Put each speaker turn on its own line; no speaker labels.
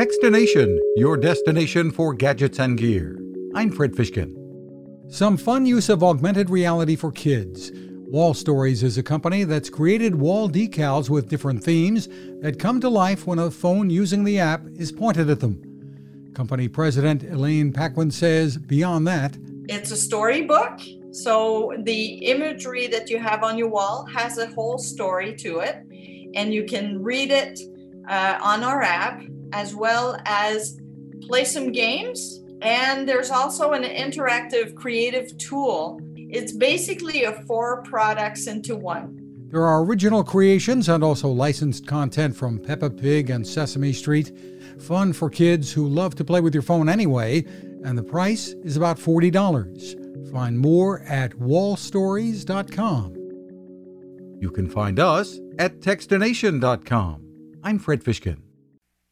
Techstination, your destination for gadgets and gear. I'm Fred Fishkin. Some fun use of augmented reality for kids. Wall Stories is a company that's created wall decals with different themes that come to life when a phone using the app is pointed at them. Company president Elaine Paquin says beyond that,
it's a storybook. So the imagery that you have on your wall has a whole story to it, and you can read it uh, on our app as well as play some games. And there's also an interactive creative tool. It's basically a four products into one.
There are original creations and also licensed content from Peppa Pig and Sesame Street. Fun for kids who love to play with your phone anyway, and the price is about $40. Find more at wallstories.com. You can find us at techstination.com. I'm Fred Fishkin.